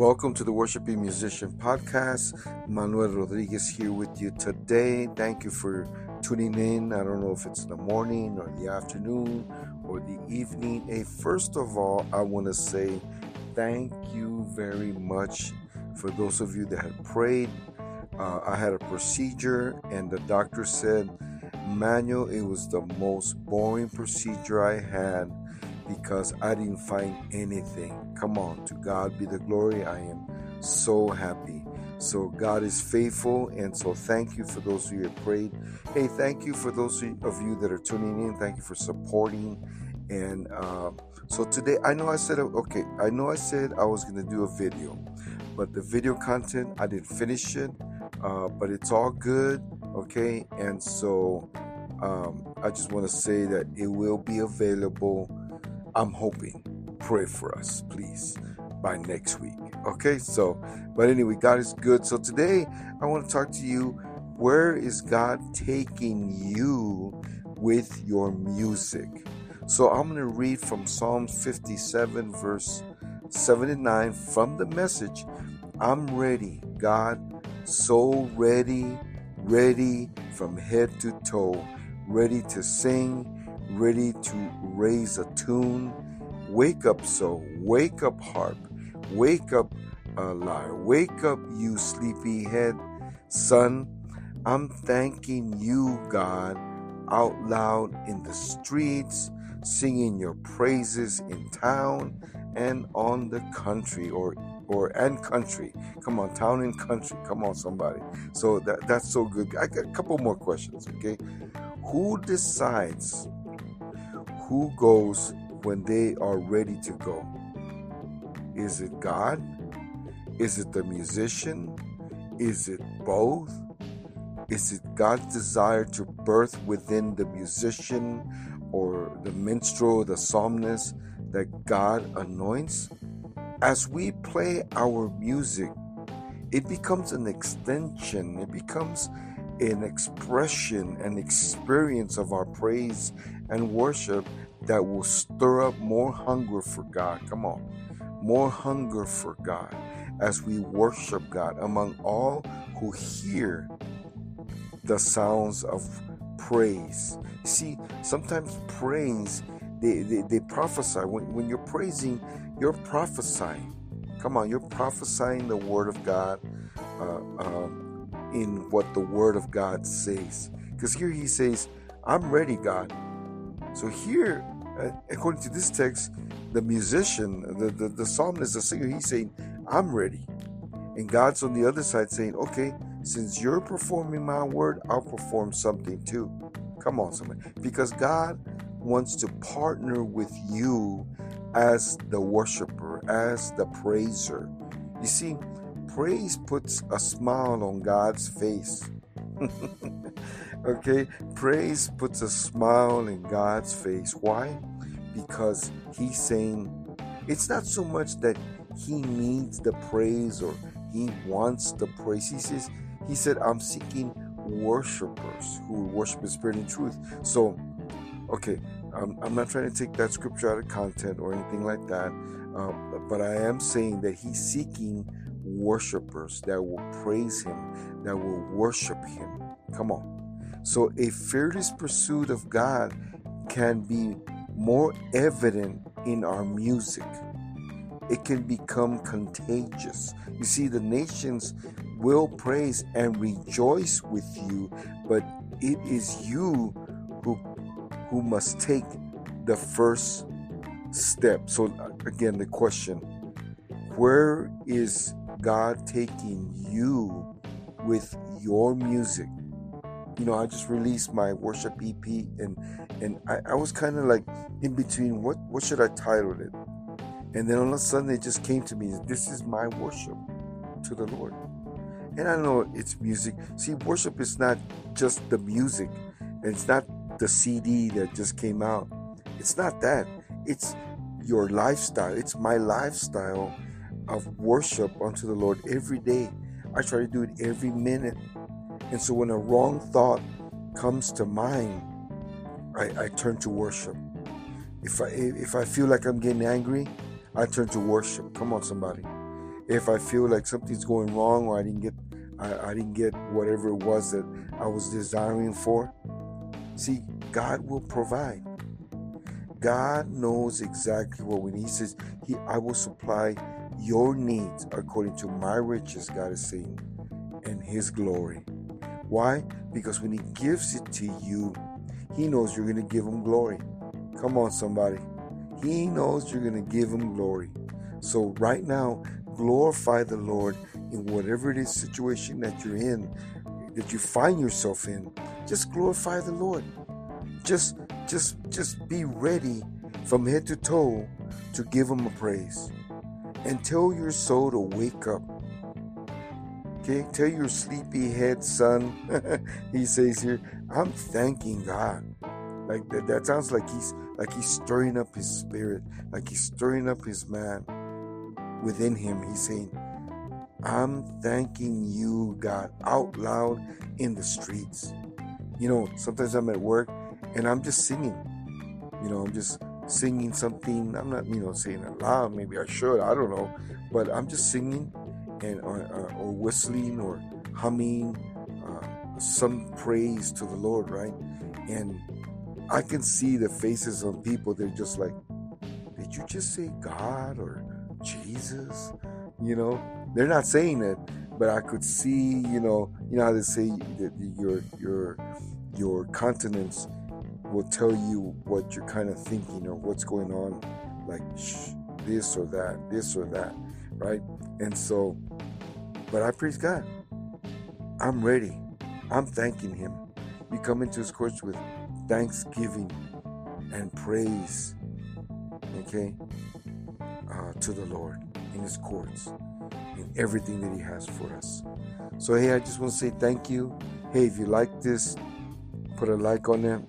Welcome to the Worshiping Musician Podcast. Manuel Rodriguez here with you today. Thank you for tuning in. I don't know if it's the morning or the afternoon or the evening. Hey, first of all, I want to say thank you very much for those of you that had prayed. Uh, I had a procedure, and the doctor said, Manuel, it was the most boring procedure I had because I didn't find anything. Come on, to God be the glory. I am so happy. So God is faithful, and so thank you for those of you who prayed. Hey, thank you for those of you that are tuning in. Thank you for supporting. And uh, so today, I know I said okay. I know I said I was gonna do a video, but the video content I didn't finish it. Uh, but it's all good, okay. And so um, I just want to say that it will be available I'm hoping, pray for us, please, by next week. Okay, so, but anyway, God is good. So today I want to talk to you where is God taking you with your music? So I'm going to read from Psalm 57, verse 79 from the message. I'm ready, God, so ready, ready from head to toe, ready to sing ready to raise a tune. Wake up, so wake up, harp. Wake up, uh, lyre. Wake up, you sleepy head. Sun, I'm thanking you, God, out loud in the streets, singing your praises in town and on the country or or and country. Come on, town and country. Come on, somebody. So that that's so good. I got a couple more questions, okay? Who decides who goes when they are ready to go? Is it God? Is it the musician? Is it both? Is it God's desire to birth within the musician or the minstrel, the psalmist that God anoints? As we play our music, it becomes an extension, it becomes an expression, and experience of our praise and worship that will stir up more hunger for God. Come on, more hunger for God as we worship God among all who hear the sounds of praise. See, sometimes praise, they, they, they prophesy. When, when you're praising, you're prophesying. Come on, you're prophesying the word of God. Uh, uh, in what the Word of God says. Because here he says, I'm ready, God. So here, uh, according to this text, the musician, the, the, the psalmist, the singer, he's saying, I'm ready. And God's on the other side saying, okay, since you're performing my word, I'll perform something too. Come on, somebody. Because God wants to partner with you as the worshiper, as the praiser. You see, praise puts a smile on God's face. okay? Praise puts a smile in God's face. Why? Because He's saying it's not so much that He needs the praise or He wants the praise. He says, He said, I'm seeking worshipers who worship in spirit and truth. So, okay, I'm, I'm not trying to take that scripture out of content or anything like that, uh, but I am saying that He's seeking worshipers that will praise Him, that will worship Him. Come on. So, a fearless pursuit of God can be more evident in our music. It can become contagious. You see, the nations will praise and rejoice with you, but it is you who, who must take the first step. So, uh, again, the question where is God taking you with your music. You know, I just released my worship EP and and I, I was kind of like in between what what should I title it? And then all of a sudden it just came to me, this is my worship to the Lord. And I know it's music. See, worship is not just the music. It's not the CD that just came out. It's not that. It's your lifestyle. It's my lifestyle of worship unto the Lord every day. I try to do it every minute. And so when a wrong thought comes to mind, I, I turn to worship. If I if I feel like I'm getting angry, I turn to worship. Come on, somebody. if I feel like something's going wrong or I didn't get I, I didn't get whatever it was that I was desiring for. See, God will provide. God knows exactly what we need. He says, He I will supply your needs according to my riches, God is saying, and his glory. Why? Because when he gives it to you, he knows you're going to give him glory. Come on, somebody. He knows you're going to give him glory. So, right now, glorify the Lord in whatever it is situation that you're in, that you find yourself in. Just glorify the Lord. Just, just, just be ready from head to toe to give him a praise. And tell your soul to wake up. Okay, tell your sleepy head sun, he says here, I'm thanking God. Like that, that sounds like he's like he's stirring up his spirit, like he's stirring up his man within him. He's saying, I'm thanking you, God, out loud in the streets. You know, sometimes I'm at work and I'm just singing. You know, I'm just singing something. I'm not, you know, saying it loud. Maybe I should. I don't know. But I'm just singing and or, or, or whistling or humming uh, some praise to the Lord, right? And I can see the faces of people. They're just like, did you just say God or Jesus? You know, they're not saying it, but I could see, you know, you know how they say that your your your countenance will tell you what you're kind of thinking or what's going on, like shh, this or that, this or that, right? And so, but I praise God. I'm ready. I'm thanking Him. We come into His courts with thanksgiving and praise, okay, uh, to the Lord in His courts, in everything that He has for us. So, hey, I just want to say thank you. Hey, if you like this, put a like on it.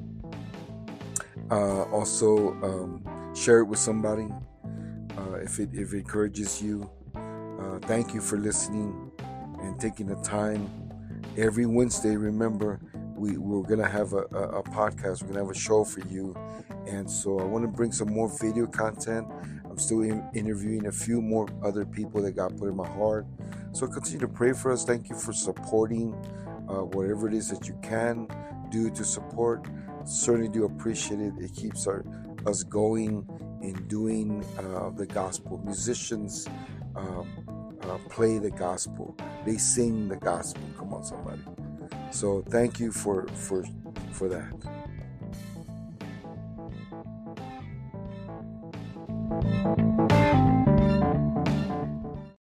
Uh, also, um, share it with somebody uh, if it if it encourages you. Uh, thank you for listening and taking the time. Every Wednesday, remember, we, we're going to have a, a, a, podcast. We're going to have a show for you. And so I want to bring some more video content. I'm still in, interviewing a few more other people that God put in my heart. So continue to pray for us. Thank you for supporting uh, whatever it is that you can do to support. Certainly do appreciate it. It keeps our, us going in doing uh, the gospel. Musicians um, uh, play the gospel. They sing the gospel. Come on, somebody. So thank you for for for that.